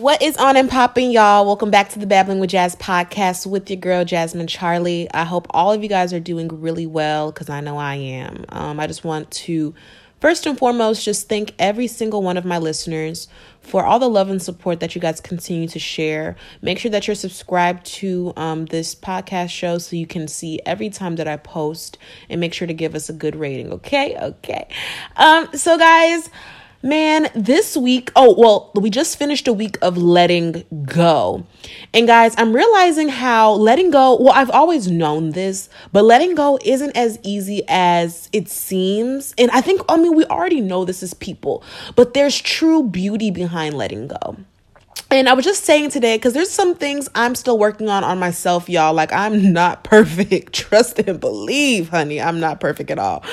What is on and popping, y'all? Welcome back to the Babbling with Jazz podcast with your girl Jasmine Charlie. I hope all of you guys are doing really well because I know I am. Um, I just want to first and foremost just thank every single one of my listeners for all the love and support that you guys continue to share. Make sure that you're subscribed to um, this podcast show so you can see every time that I post, and make sure to give us a good rating. Okay, okay. Um, so guys. Man, this week, oh, well, we just finished a week of letting go. And guys, I'm realizing how letting go, well, I've always known this, but letting go isn't as easy as it seems. And I think, I mean, we already know this as people, but there's true beauty behind letting go. And I was just saying today, because there's some things I'm still working on on myself, y'all. Like, I'm not perfect. Trust and believe, honey. I'm not perfect at all.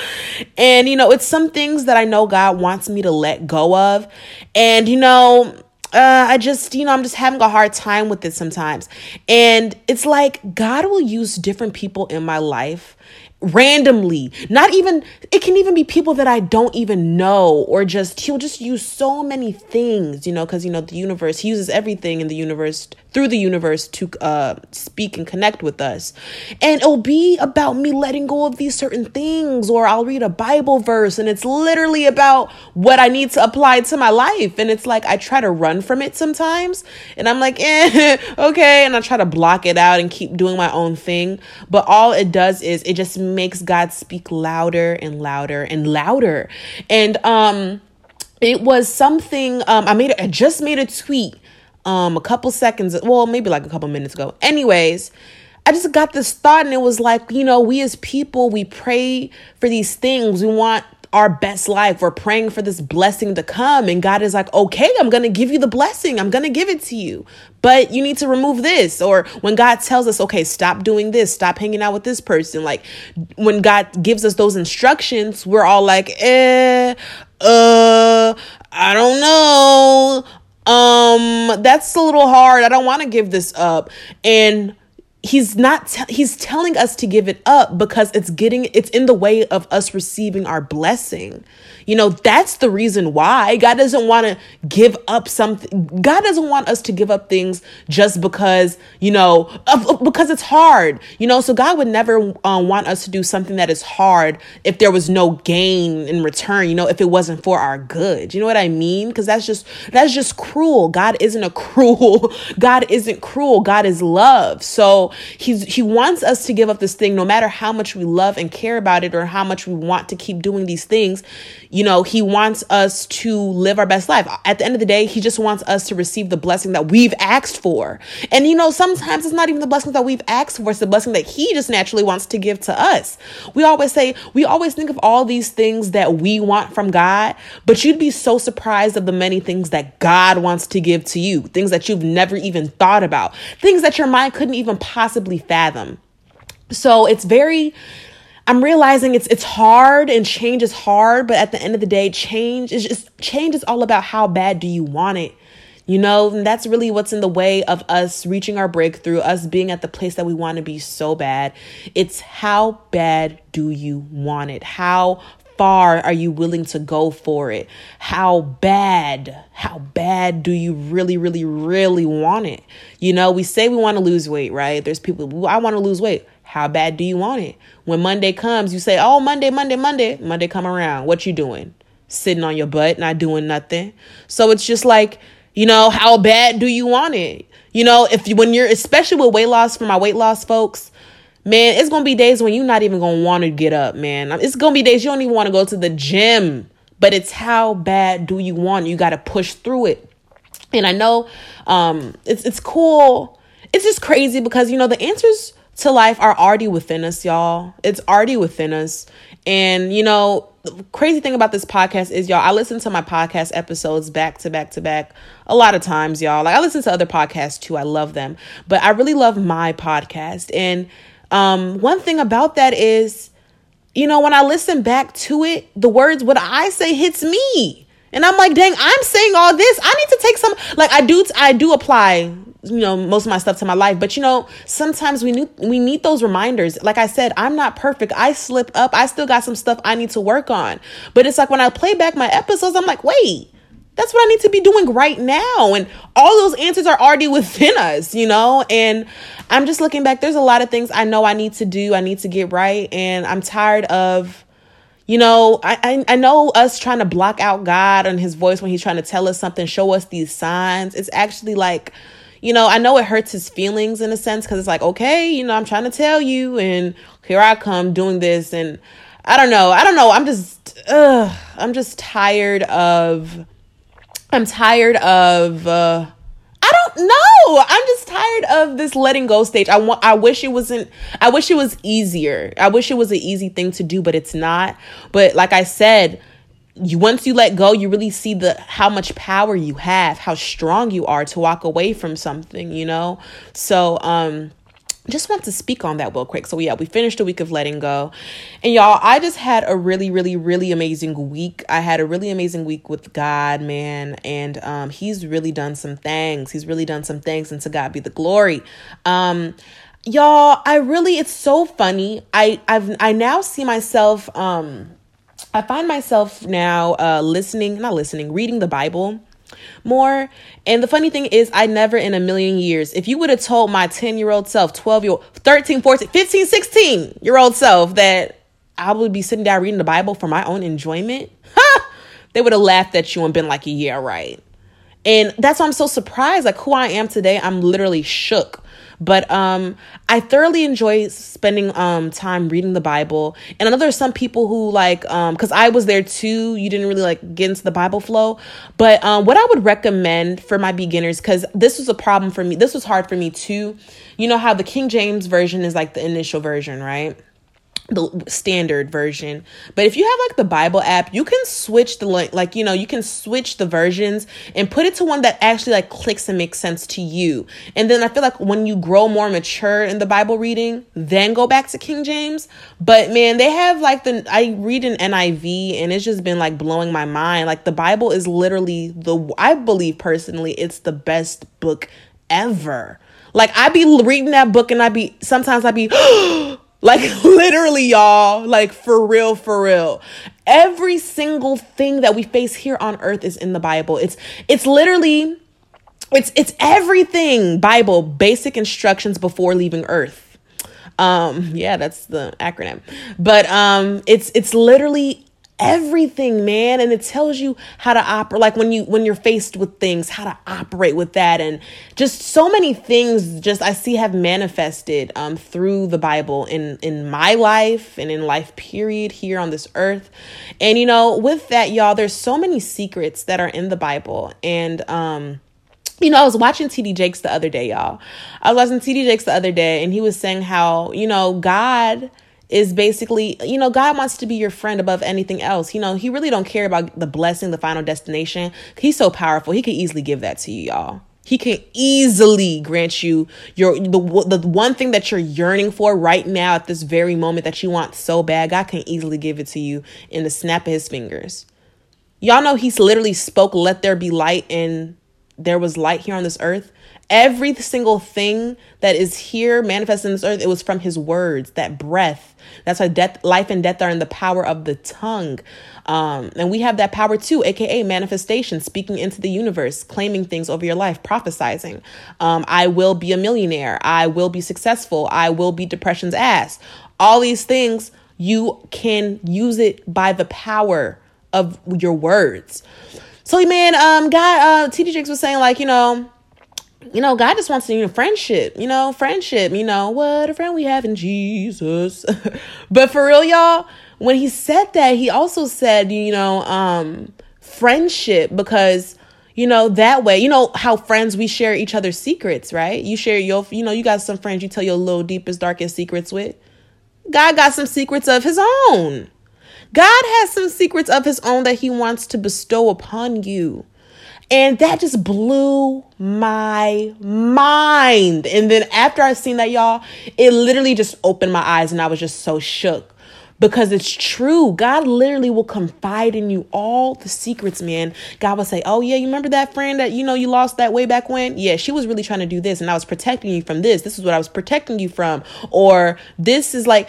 And, you know, it's some things that I know God wants me to let go of. And, you know, uh, I just, you know, I'm just having a hard time with it sometimes. And it's like God will use different people in my life randomly. Not even it can even be people that i don't even know or just he'll just use so many things you know because you know the universe he uses everything in the universe through the universe to uh speak and connect with us. And it'll be about me letting go of these certain things or i'll read a bible verse and it's literally about what i need to apply to my life. And it's like i try to run from it sometimes and i'm like eh, okay. And i try to block it out and keep doing my own thing. But all it does is it just makes God speak louder and louder and louder. And um it was something um I made I just made a tweet um a couple seconds well maybe like a couple minutes ago. Anyways, I just got this thought and it was like, you know, we as people, we pray for these things. We want our best life. We're praying for this blessing to come. And God is like, okay, I'm going to give you the blessing. I'm going to give it to you. But you need to remove this. Or when God tells us, okay, stop doing this, stop hanging out with this person. Like when God gives us those instructions, we're all like, eh, uh, I don't know. Um, that's a little hard. I don't want to give this up. And he's not he's telling us to give it up because it's getting it's in the way of us receiving our blessing you know that's the reason why. God doesn't want to give up something god doesn't want us to give up things just because you know because it's hard you know? So god would never um, want us to do something that is hard if there was no gain in return you know if it wasn't for our good. You know what i mean? Because that's just that's just cruel. God isn't a cruel god isn't cruel. God is love. So he's he wants us to give up this thing no matter how much we love and care about it or how much we want to keep doing these things know he wants us to live our best life. At the end of the day he just wants us to receive the blessing that we've asked for. And you know sometimes it's not even the blessing that we've asked for it's the blessing that he just naturally wants to give to us. We always say we always think of all these things that we want from god but you'd be so surprised of the many things that god wants to give to you things that you've never even thought about things that your mind couldn't even possibly fathom. So it's very I'm realizing it's it's hard and change is hard, but at the end of the day, change is just change is all about how bad do you want it. You know, and that's really what's in the way of us reaching our breakthrough, us being at the place that we want to be so bad. It's how bad do you want it? How far are you willing to go for it? How bad, how bad do you really, really, really want it? You know, we say we want to lose weight, right? There's people, I want to lose weight. How bad do you want it? When Monday comes, you say, oh, Monday, Monday, Monday. Monday come around. What you doing? Sitting on your butt, not doing nothing. So it's just like, you know, how bad do you want it? You know, if you, when you're, especially with weight loss, for my weight loss folks, man, it's gonna be days when you're not even gonna want to get up, man. It's gonna be days you don't even want to go to the gym. But it's how bad do you want? You got to push through it. And I know um, it's it's cool. It's just crazy because you know the answers to life are already within us, y'all. It's already within us. And you know, crazy thing about this podcast is y'all, I listen to my podcast episodes back to back to back a lot of times, y'all. Like I listen to other podcasts too. I love them. But I really love my podcast. And um, one thing about that is, you know, when I listen back to it, the words, what I say hits me. And I'm like, dang, I'm saying all this. I need to take some like I do I do apply, you know, most of my stuff to my life. But you know, sometimes we need we need those reminders. Like I said, I'm not perfect. I slip up. I still got some stuff I need to work on. But it's like when I play back my episodes, I'm like, wait, that's what I need to be doing right now. And all those answers are already within us, you know? And I'm just looking back. There's a lot of things I know I need to do, I need to get right. And I'm tired of you know, I, I, I know us trying to block out God and his voice when he's trying to tell us something, show us these signs. It's actually like, you know, I know it hurts his feelings in a sense because it's like, okay, you know, I'm trying to tell you, and here I come doing this, and I don't know, I don't know. I'm just, ugh, I'm just tired of, I'm tired of. uh no, I'm just tired of this letting go stage. I want I wish it wasn't I wish it was easier. I wish it was an easy thing to do, but it's not. But like I said, you once you let go, you really see the how much power you have, how strong you are to walk away from something, you know? So um just want to speak on that real quick. So yeah, we finished a week of letting go. And y'all, I just had a really, really, really amazing week. I had a really amazing week with God, man. And um, he's really done some things. He's really done some things, and to God be the glory. Um, y'all, I really, it's so funny. I I've I now see myself um I find myself now uh listening, not listening, reading the Bible more. And the funny thing is, I never in a million years, if you would have told my 10 year old self, 12 year old, 13, 14, 15, 16 year old self that I would be sitting down reading the Bible for my own enjoyment, they would have laughed at you and been like, a yeah, right. And that's why I'm so surprised. Like who I am today, I'm literally shook but um, I thoroughly enjoy spending um, time reading the Bible. And I know there's some people who like, because um, I was there too, you didn't really like get into the Bible flow. But um, what I would recommend for my beginners, because this was a problem for me, this was hard for me too. You know how the King James version is like the initial version, right? The standard version. But if you have like the Bible app, you can switch the link, like, you know, you can switch the versions and put it to one that actually like clicks and makes sense to you. And then I feel like when you grow more mature in the Bible reading, then go back to King James. But man, they have like the, I read an NIV and it's just been like blowing my mind. Like the Bible is literally the, I believe personally, it's the best book ever. Like I'd be reading that book and I'd be, sometimes I'd be, Like literally, y'all, like for real, for real. Every single thing that we face here on earth is in the Bible. It's it's literally it's it's everything Bible, basic instructions before leaving earth. Um yeah, that's the acronym. But um it's it's literally everything man. And it tells you how to operate like when you when you're faced with things how to operate with that. And just so many things just i see have manifested um through the bible in in my life and in life period here on this earth. And you know with that y'all there's so many secrets that are in the bible. And um you know, I was watching TD Jakes the other day, y'all. I was watching TD Jakes the other day, and he was saying how, you know, God is basically you know god wants to be your friend above anything else. You know he really don't care about the blessing the final destination. He's so powerful. He could easily give that to you y'all. He can easily grant you your the, the one thing that you're yearning for right now at this very moment that you want so bad god can easily give it to you in the snap of his fingers. Y'all know he's literally spoke let there be light and there was light here on this earth Every single thing that is here manifested in this earth, it was from his words, that breath. That's why death, life and death are in the power of the tongue. Um, and we have that power too, aka manifestation, speaking into the universe, claiming things over your life, prophesizing. Um, I will be a millionaire. I will be successful. I will be depression's ass. All these things, you can use it by the power of your words. So, man, um, guy, uh, TD Jakes was saying, like, you know, you know, God just wants you know friendship, you know, friendship, you know, what a friend we have in Jesus. but for real, y'all, when he said that, he also said, you know, um, friendship because you know that way you know how friends we share each other's secrets right? You share your you know you got some friends you tell your little deepest darkest secrets with. God got some secrets of his own. God has some secrets of his own that he wants to bestow upon you and that just blew my mind. And then after I seen that, y'all, it literally just opened my eyes and I was just so shook. because it's true. God literally will confide in you all the secrets, man. God will say, Oh, yeah, you remember that friend that you know you lost that way back when? Yeah, she was really trying to do this, and I was protecting you from this. This is what I was protecting you from. Or this is like,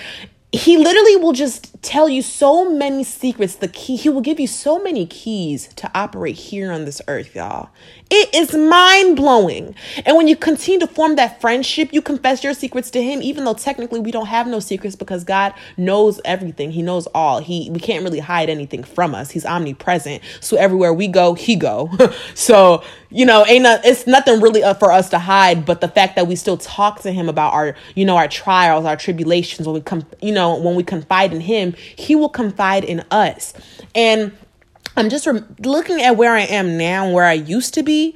he literally will just tell you so many secrets the key he will give you so many keys to operate here on this earth y'all it is mind blowing. And when you continue to form that friendship, you confess your secrets to him, even though technically we don't have no secrets because God knows everything. He knows all. He we can't really hide anything from us. He's omnipresent. So everywhere we go, he go. so, you know, ain't it's nothing really for us to hide, but the fact that we still talk to him about our, you know, our trials, our tribulations, when we come, you know, when we confide in him, he will confide in us. And I'm just re- looking at where I am now, where I used to be.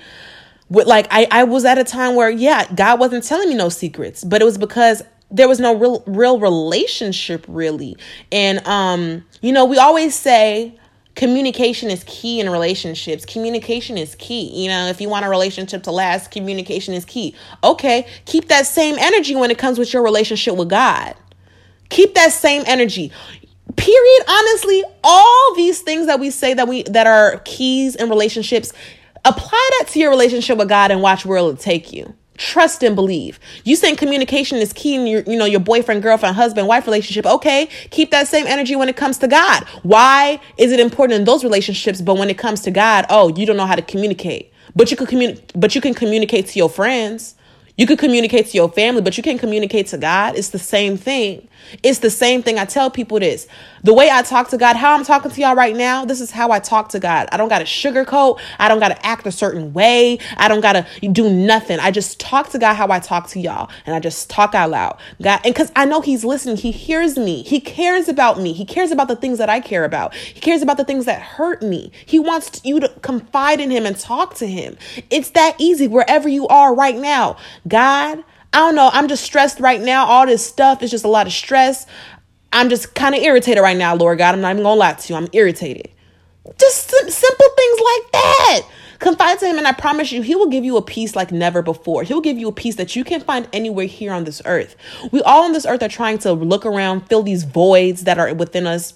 With like I, I was at a time where yeah, God wasn't telling me no secrets, but it was because there was no real real relationship really. And um, you know, we always say communication is key in relationships. Communication is key. You know, if you want a relationship to last, communication is key. Okay, keep that same energy when it comes with your relationship with God. Keep that same energy period honestly all these things that we say that we that are keys in relationships apply that to your relationship with god and watch where it'll take you trust and believe you saying communication is key in your you know your boyfriend girlfriend husband wife relationship okay keep that same energy when it comes to god why is it important in those relationships but when it comes to god oh you don't know how to communicate but you can communicate but you can communicate to your friends you could communicate to your family, but you can't communicate to God. It's the same thing. It's the same thing. I tell people this. The way I talk to God, how I'm talking to y'all right now, this is how I talk to God. I don't got to sugarcoat. I don't got to act a certain way. I don't got to do nothing. I just talk to God how I talk to y'all. And I just talk out loud. God, and because I know He's listening, He hears me. He cares about me. He cares about the things that I care about. He cares about the things that hurt me. He wants you to confide in Him and talk to Him. It's that easy wherever you are right now. God, I don't know. I'm just stressed right now. All this stuff is just a lot of stress. I'm just kind of irritated right now, Lord God. I'm not even going to lie to you. I'm irritated. Just sim- simple things like that. Confide to him, and I promise you, he will give you a peace like never before. He will give you a peace that you can't find anywhere here on this earth. We all on this earth are trying to look around, fill these voids that are within us.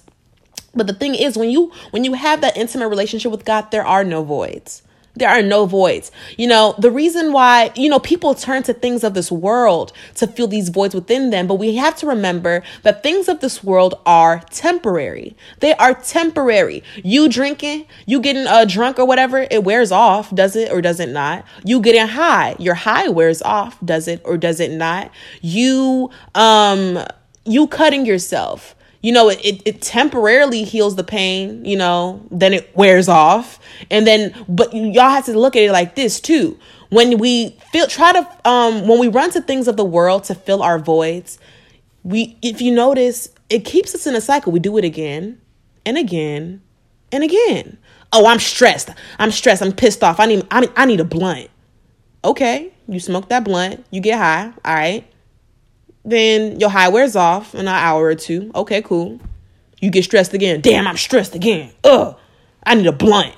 But the thing is, when you when you have that intimate relationship with God, there are no voids. There are no voids. You know, the reason why, you know, people turn to things of this world to fill these voids within them, but we have to remember that things of this world are temporary. They are temporary. You drinking, you getting uh, drunk or whatever, it wears off, does it or does it not? You getting high, your high wears off, does it or does it not? You, um, you cutting yourself you know it, it, it, temporarily heals the pain you know then it wears off. And then but y'all have to look at it like this too. When we feel try to um when we run to things of the world to fill our voids we if you notice it keeps us in a cycle. We do it again and again and again. Oh i'm stressed. I'm stressed. I'm pissed off. I need i, I need a blunt. Okay you smoke that blunt. You get high. All right then your high wears off in an hour or two. Okay, cool. You get stressed again. Damn, I'm stressed again. Ugh, I need a blunt.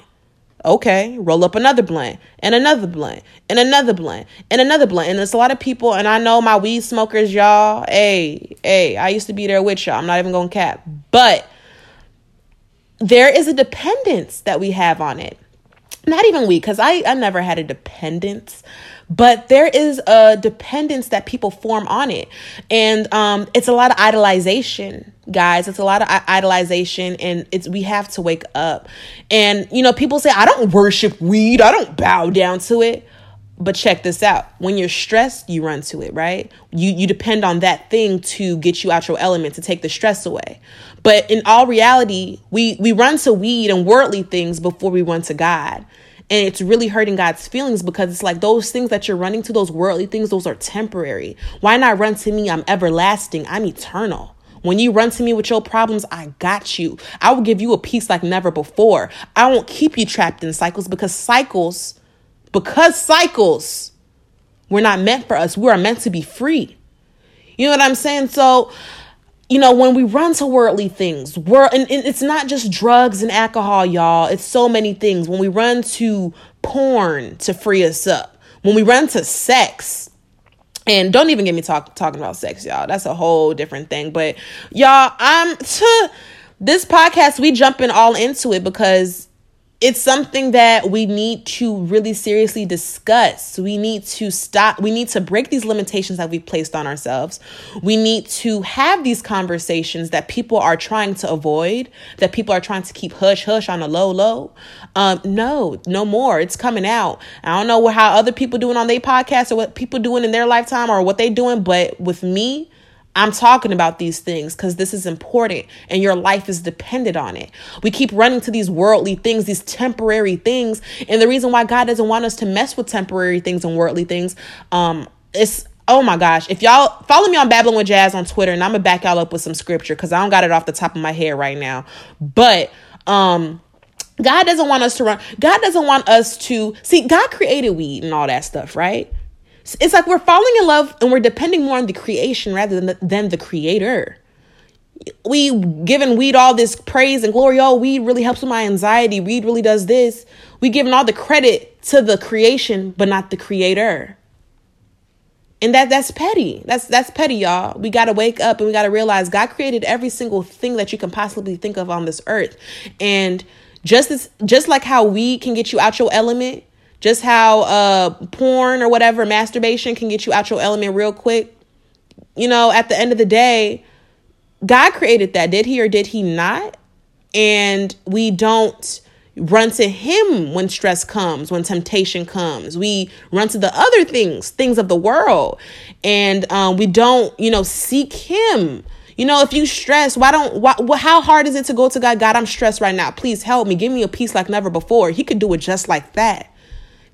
Okay, roll up another blunt and another blunt and another blunt and another blunt. And there's a lot of people, and I know my weed smokers, y'all. Hey, hey, I used to be there with y'all. I'm not even gonna cap. But there is a dependence that we have on it. Not even we, because I, I never had a dependence but there is a dependence that people form on it. And um, it's a lot of idolization guys. It's a lot of idolization and it's we have to wake up. And you know people say i don't worship weed. I don't bow down to it. But check this out. When you're stressed you run to it right? You you depend on that thing to get you out your element to take the stress away. But in all reality we we run to weed and worldly things before we run to god and it's really hurting God's feelings because it's like those things that you're running to, those worldly things, those are temporary. Why not run to me? I'm everlasting, I'm eternal. When you run to me with your problems, I got you. I will give you a peace like never before. I won't keep you trapped in cycles because cycles, because cycles, we're not meant for us. We are meant to be free. You know what I'm saying? So, you know, when we run to worldly things, we're, and, and it's not just drugs and alcohol, y'all. It's so many things. When we run to porn to free us up, when we run to sex, and don't even get me talk, talking about sex, y'all. That's a whole different thing. But y'all, I'm to this podcast, we jumping all into it because it's something that we need to really seriously discuss. We need to stop, we need to break these limitations that we've placed on ourselves. We need to have these conversations that people are trying to avoid, that people are trying to keep hush hush on a low low. Um, no, no more. It's coming out. I don't know how other people doing on their podcast or what people doing in their lifetime or what they doing, but with me, I'm talking about these things because this is important and your life is dependent on it. We keep running to these worldly things, these temporary things. And the reason why God doesn't want us to mess with temporary things and worldly things, um, it's oh my gosh. If y'all follow me on Babbling with Jazz on Twitter, and I'm gonna back y'all up with some scripture because I don't got it off the top of my head right now. But um God doesn't want us to run, God doesn't want us to see, God created weed and all that stuff, right? It's like we're falling in love and we're depending more on the creation rather than the, than the creator. We giving weed all this praise and glory. Oh, weed really helps with my anxiety. Weed really does this. We giving all the credit to the creation, but not the creator. And that that's petty. That's that's petty, y'all. We got to wake up and we got to realize God created every single thing that you can possibly think of on this earth. And just as just like how weed can get you out your element, just how uh porn or whatever, masturbation can get you out your element real quick. You know, at the end of the day, God created that. Did he or did he not? And we don't run to him when stress comes, when temptation comes. We run to the other things, things of the world. And um, we don't, you know, seek him. You know, if you stress, why don't, why, how hard is it to go to God? God, I'm stressed right now. Please help me. Give me a peace like never before. He could do it just like that.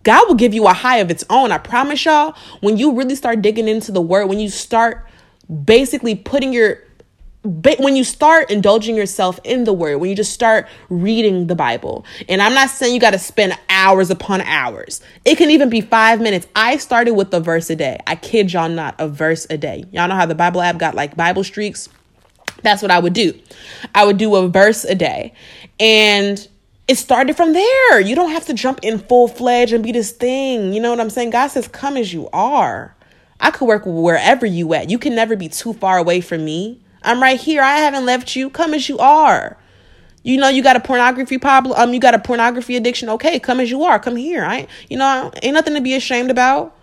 God will give you a high of its own. I promise y'all, when you really start digging into the word, when you start basically putting your when you start indulging yourself in the word, when you just start reading the Bible, and I'm not saying you got to spend hours upon hours, it can even be five minutes. I started with a verse a day. I kid y'all not, a verse a day. Y'all know how the Bible app got like Bible streaks? That's what I would do. I would do a verse a day. And it started from there. You don't have to jump in full fledged and be this thing. You know what I'm saying? God says, come as you are. I could work wherever you at. You can never be too far away from me. I'm right here. I haven't left you. Come as you are. You know, you got a pornography problem. Um, you got a pornography addiction. Okay, come as you are. Come here. I, you know, ain't nothing to be ashamed about.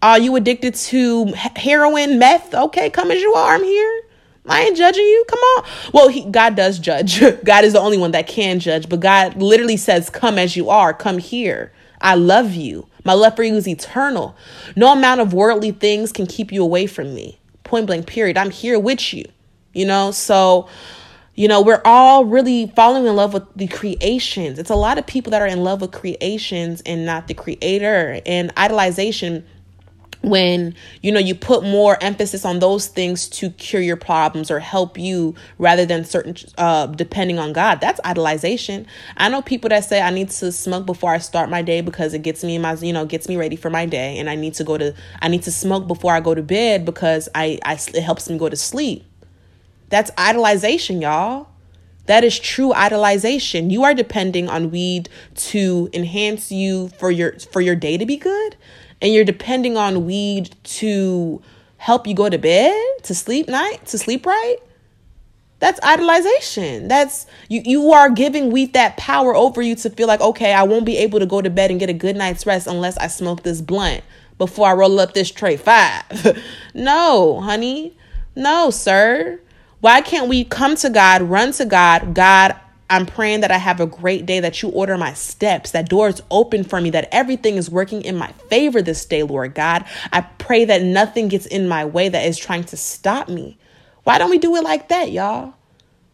Are you addicted to heroin, meth? Okay, come as you are. I'm here. I ain't judging you. Come on. Well, he, God does judge. God is the only one that can judge, but God literally says, Come as you are, come here. I love you. My love for you is eternal. No amount of worldly things can keep you away from me. Point blank, period. I'm here with you. You know, so, you know, we're all really falling in love with the creations. It's a lot of people that are in love with creations and not the creator. And idolization when you know you put more emphasis on those things to cure your problems or help you rather than certain uh depending on god. That's idolization. I know people that say i need to smoke before i start my day because it gets me my you know gets me ready for my day and i need to go to i need to smoke before i go to bed because i, I it helps me go to sleep. That's idolization y'all. That is true idolization. You are depending on weed to enhance you for your for your day to be good and you're depending on weed to help you go to bed, to sleep night, to sleep right, that's idolization. That's you you are giving weed that power over you to feel like, okay, I won't be able to go to bed and get a good night's rest unless I smoke this blunt before I roll up this tray five. no, honey. No, sir. Why can't we come to God, run to God? God, I'm praying that I have a great day, that you order my steps, that doors open for me, that everything is working in my favor this day, Lord God. I pray that nothing gets in my way that is trying to stop me. Why don't we do it like that, y'all?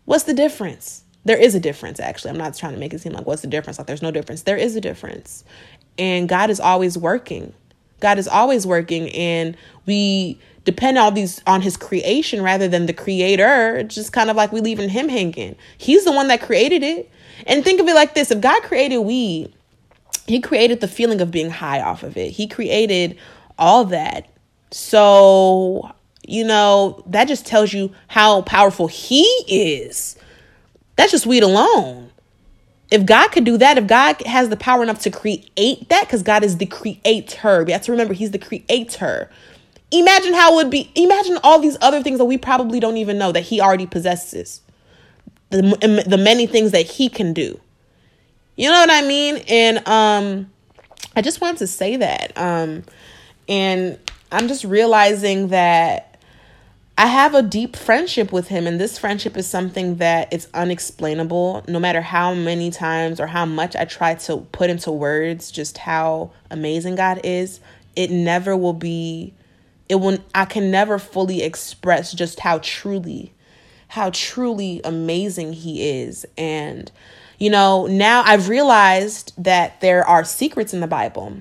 What's the difference? There is a difference, actually. I'm not trying to make it seem like what's the difference? Like there's no difference. There is a difference. And God is always working. God is always working. And we depend on these on his creation rather than the creator. It's just kind of like we leaving him hanging. He's the one that created it. And think of it like this: if God created weed, He created the feeling of being high off of it. He created all that. So you know that just tells you how powerful He is. That's just weed alone. If God could do that, if God has the power enough to create that, because God is the creator, we have to remember He's the creator Imagine how it would be. Imagine all these other things that we probably don't even know that he already possesses. The, the many things that he can do. You know what I mean? And um I just wanted to say that. Um and I'm just realizing that I have a deep friendship with him, and this friendship is something that is unexplainable. No matter how many times or how much I try to put into words just how amazing God is, it never will be. It will. I can never fully express just how truly, how truly amazing He is, and you know now I've realized that there are secrets in the Bible,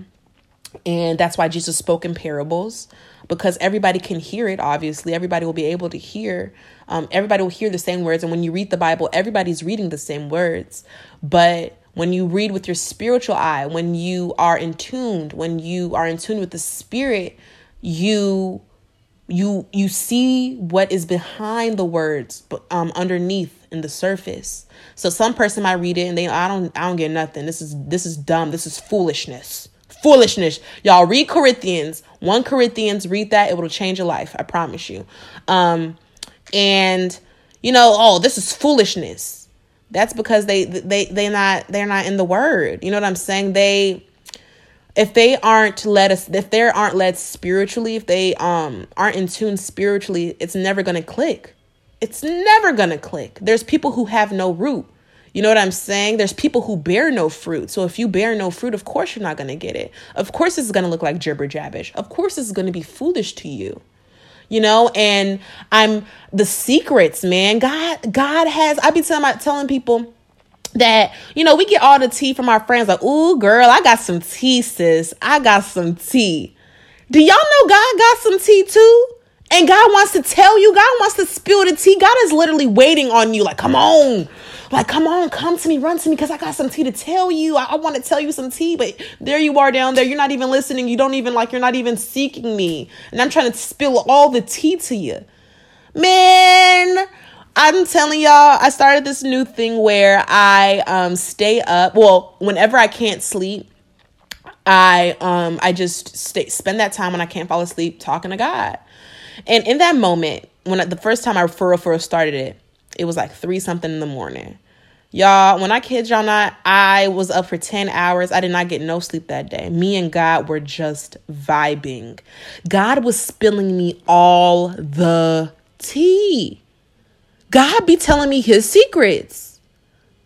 and that's why Jesus spoke in parables because everybody can hear it obviously. Everybody will be able to hear um, everybody will hear the same words. And when you read the bible everybody's reading the same words. But when you read with your spiritual eye when you are in tuned when you are in tune with the spirit you you you see what is behind the words um underneath in the surface so some person might read it and they i don't i don't get nothing this is this is dumb this is foolishness foolishness. Y'all read Corinthians, 1 Corinthians, read that. It will change your life. I promise you. Um, and you know, oh, this is foolishness. That's because they they they not they're not in the word. You know what I'm saying? They if they aren't led us if they aren't led spiritually, if they um aren't in tune spiritually, it's never gonna click. It's never gonna click. There's people who have no root. You know what I'm saying? There's people who bear no fruit. So if you bear no fruit, of course you're not to get it. Of course it's to look like gibber jabbish. Of course it's to be foolish to you. You know, and I'm the secrets, man. God, God has. I be telling telling people that you know we get all the tea from our friends. Like, ooh, girl, I got some tea, sis. I got some tea. Do y'all know God got some tea too? And God wants to tell you, God wants to spill the tea. God is literally waiting on you, like, come on, like, come on, come to me, run to me, because I got some tea to tell you. I, I want to tell you some tea, but there you are down there. You're not even listening. You don't even like, you're not even seeking me. And I'm trying to spill all the tea to you. Man, I'm telling y'all, I started this new thing where I um stay up. Well, whenever I can't sleep, I um I just stay spend that time when I can't fall asleep talking to God. And in that moment, when I, the first time I for real started it, it was like three something in the morning. Y'all, when I kid y'all not, I was up for 10 hours. I did not get no sleep that day. Me and God were just vibing. God was spilling me all the tea. God be telling me his secrets.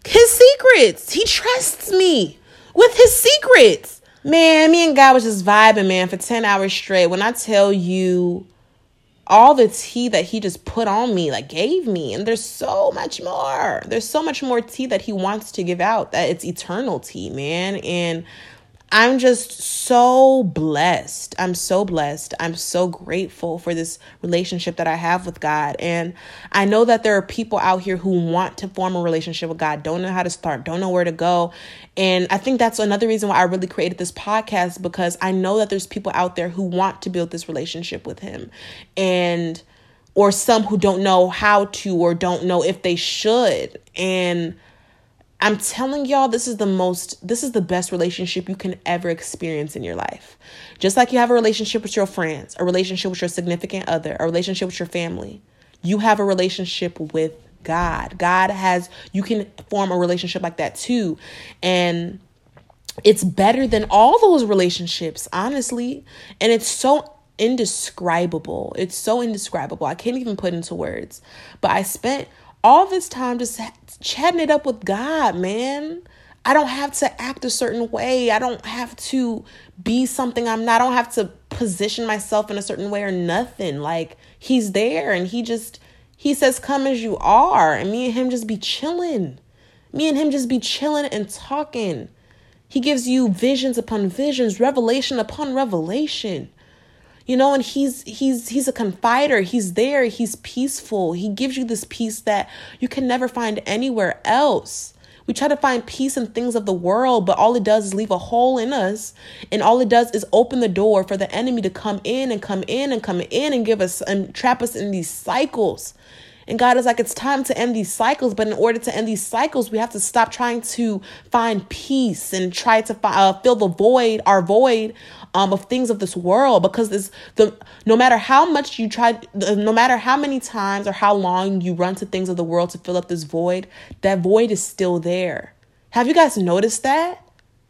His secrets. He trusts me with his secrets. Man, me and God was just vibing, man, for 10 hours straight. When I tell you all the tea that he just put on me, like gave me. And there's so much more. There's so much more tea that he wants to give out that it's eternal tea, man. And I'm just so blessed. I'm so blessed. I'm so grateful for this relationship that I have with God. And I know that there are people out here who want to form a relationship with God, don't know how to start, don't know where to go. And I think that's another reason why I really created this podcast because I know that there's people out there who want to build this relationship with Him. And or some who don't know how to or don't know if they should. And I'm telling y'all, this is the most, this is the best relationship you can ever experience in your life. Just like you have a relationship with your friends, a relationship with your significant other, a relationship with your family, you have a relationship with God. God has, you can form a relationship like that too. And it's better than all those relationships, honestly. And it's so indescribable. It's so indescribable. I can't even put into words. But I spent all this time just chatting it up with God, man. I don't have to act a certain way. I don't have to be something I'm not. I don't have to position myself in a certain way or nothing. Like he's there and he just he says come as you are and me and him just be chilling. Me and him just be chilling and talking. He gives you visions upon visions, revelation upon revelation you know and he's he's he's a confider he's there he's peaceful he gives you this peace that you can never find anywhere else we try to find peace in things of the world, but all it does is leave a hole in us. And all it does is open the door for the enemy to come in and come in and come in and give us and trap us in these cycles. And God is like, it's time to end these cycles. But in order to end these cycles, we have to stop trying to find peace and try to uh, fill the void, our void um, of things of this world because this the no matter how much you try no matter how many times or how long you run to things of the world to fill up this void that void is still there. Have you guys noticed that?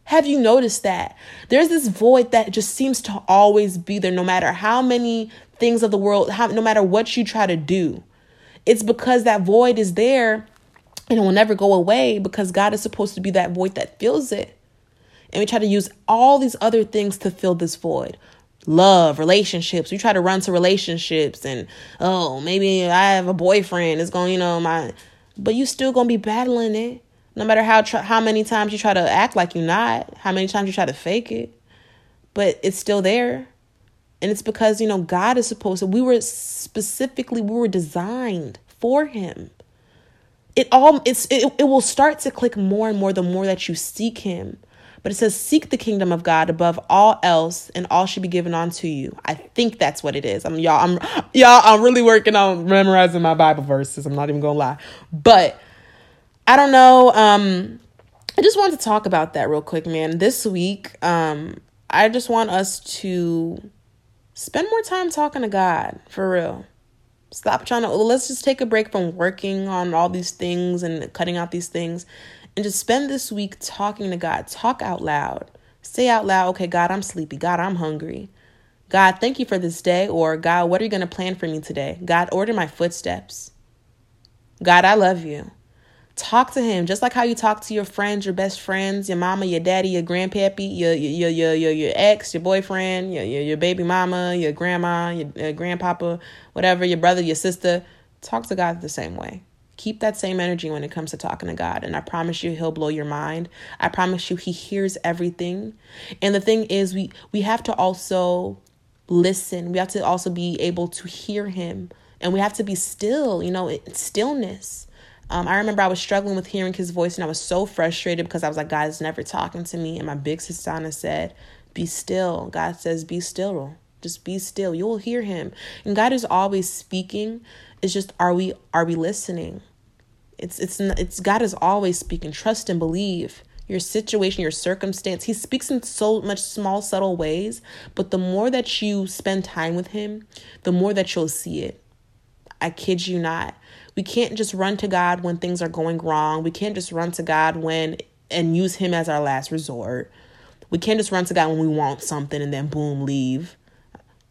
Have you noticed that? There's this void that just seems to always be there no matter how many things of the world how, no matter what you try to do. It's because that void is there and it will never go away because God is supposed to be that void that fills it. And we try to use all these other things to fill this void love, relationships. We try to run to relationships and, oh, maybe I have a boyfriend. It's going, you know, my, but you still going to be battling it. No matter how tr- how many times you try to act like you're not, how many times you try to fake it, but it's still there. And it's because, you know, God is supposed to, we were specifically, we were designed for Him it all it's it, it will start to click more and more the more that you seek him but it says seek the kingdom of god above all else and all should be given unto you. I think that's what it is. I'm y'all i'm y'all i'm really working on memorizing my bible verses. I'm not even gonna lie. But i don't know um i just wanted to talk about that real quick man. This week um i just want us to spend more time talking to god for real. Stop trying to, let's just take a break from working on all these things and cutting out these things and just spend this week talking to God. Talk out loud. Say out loud, okay, God, I'm sleepy. God, I'm hungry. God, thank you for this day. Or, God, what are you going to plan for me today? God, order my footsteps. God, I love you. Talk to him just like how you talk to your friends, your best friends, your mama, your daddy, your grandpappy, your your your your your ex, your boyfriend, your your, your baby mama, your grandma, your, your grandpapa, whatever, your brother, your sister. Talk to God the same way. Keep that same energy when it comes to talking to God. And I promise you he'll blow your mind. I promise you he hears everything. And the thing is we we have to also listen. We have to also be able to hear him. And we have to be still, you know, stillness um, I remember I was struggling with hearing his voice and I was so frustrated because I was like, God is never talking to me. And my big sister said, Be still. God says, Be still. Just be still. You will hear him. And God is always speaking. It's just are we are we listening? It's it's it's God is always speaking. Trust and believe. Your situation, your circumstance. He speaks in so much small, subtle ways, but the more that you spend time with him, the more that you'll see it. I kid you not. We can't just run to God when things are going wrong. We can't just run to God when and use Him as our last resort. We can't just run to God when we want something and then boom, leave.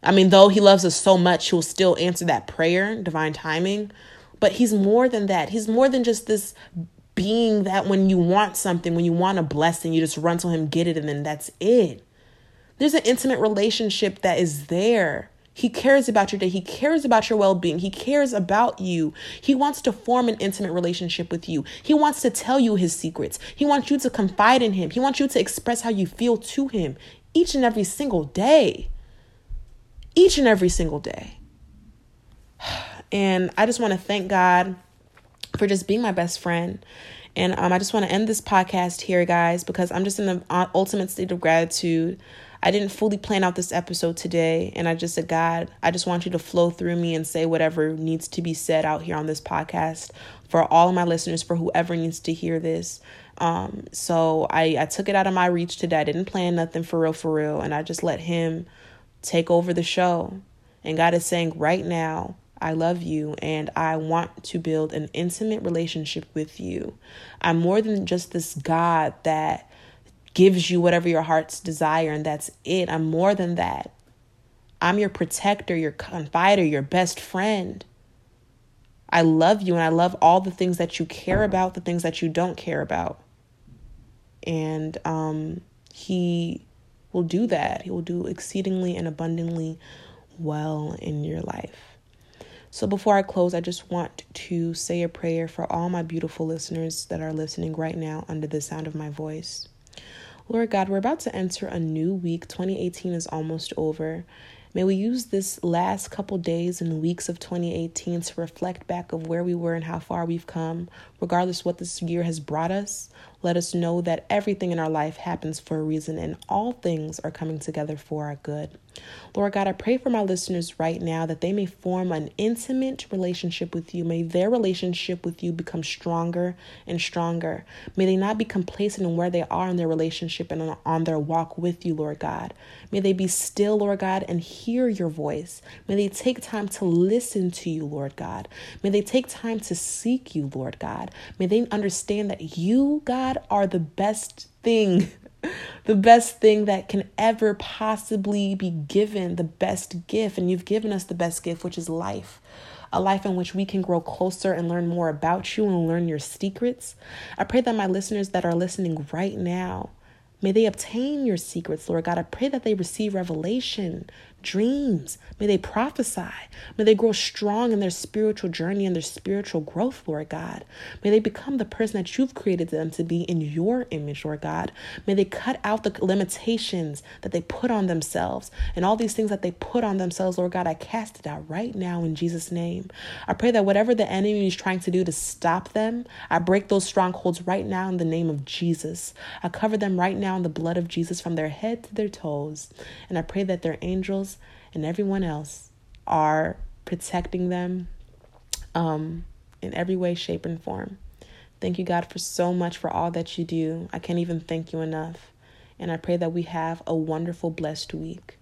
I mean, though He loves us so much, He'll still answer that prayer, divine timing. But He's more than that. He's more than just this being that when you want something, when you want a blessing, you just run to Him, get it, and then that's it. There's an intimate relationship that is there. He cares about your day. He cares about your well being. He cares about you. He wants to form an intimate relationship with you. He wants to tell you his secrets. He wants you to confide in him. He wants you to express how you feel to him each and every single day. Each and every single day. And I just want to thank God for just being my best friend. And um, I just want to end this podcast here, guys, because I'm just in the ultimate state of gratitude. I didn't fully plan out this episode today. And I just said, God, I just want you to flow through me and say whatever needs to be said out here on this podcast for all of my listeners, for whoever needs to hear this. Um, so I, I took it out of my reach today. I didn't plan nothing for real, for real. And I just let Him take over the show. And God is saying, right now, I love you and I want to build an intimate relationship with you. I'm more than just this God that gives you whatever your heart's desire, and that's it. I'm more than that. I'm your protector, your confider, your best friend. I love you and I love all the things that you care about, the things that you don't care about. And um, he will do that. He will do exceedingly and abundantly well in your life. So before I close, I just want to say a prayer for all my beautiful listeners that are listening right now under the sound of my voice. Lord God, we're about to enter a new week. 2018 is almost over. May we use this last couple days and weeks of 2018 to reflect back of where we were and how far we've come, regardless what this year has brought us. Let us know that everything in our life happens for a reason and all things are coming together for our good. Lord God, I pray for my listeners right now that they may form an intimate relationship with you. May their relationship with you become stronger and stronger. May they not be complacent in where they are in their relationship and on their walk with you, Lord God. May they be still, Lord God, and hear your voice. May they take time to listen to you, Lord God. May they take time to seek you, Lord God. May they understand that you, God, are the best thing the best thing that can ever possibly be given, the best gift. And you've given us the best gift, which is life. A life in which we can grow closer and learn more about you and learn your secrets. I pray that my listeners that are listening right now, may they obtain your secrets, Lord God. I pray that they receive revelation, dreams. May they prophesy. May they grow strong in their spiritual journey and their spiritual growth, Lord God. May they become the person that you've created them to be in your image, Lord God. May they cut out the limitations that they put on themselves and all these things that they put on themselves, Lord God. I cast it out right now in Jesus' name. I pray that whatever the enemy is trying to do to stop them, I break those strongholds right now in the name of Jesus. I cover them right now in the blood of Jesus from their head to their toes. And I pray that their angels and everyone else are protecting them um, in every way, shape, and form. Thank you, God, for so much for all that you do. I can't even thank you enough. And I pray that we have a wonderful, blessed week.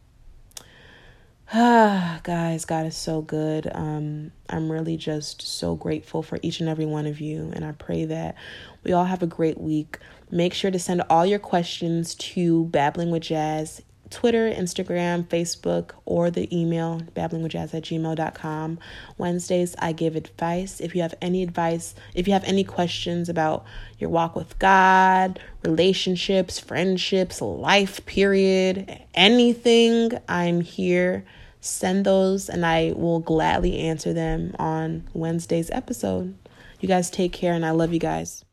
Ah, guys, God is so good. Um, I'm really just so grateful for each and every one of you. And I pray that we all have a great week. Make sure to send all your questions to babbling with jazz Twitter, Instagram, Facebook, or the email babblingwithjazz at gmail.com. Wednesdays, I give advice. If you have any advice, if you have any questions about your walk with God, relationships, friendships, life period, anything, I'm here. Send those and I will gladly answer them on Wednesday's episode. You guys take care and I love you guys.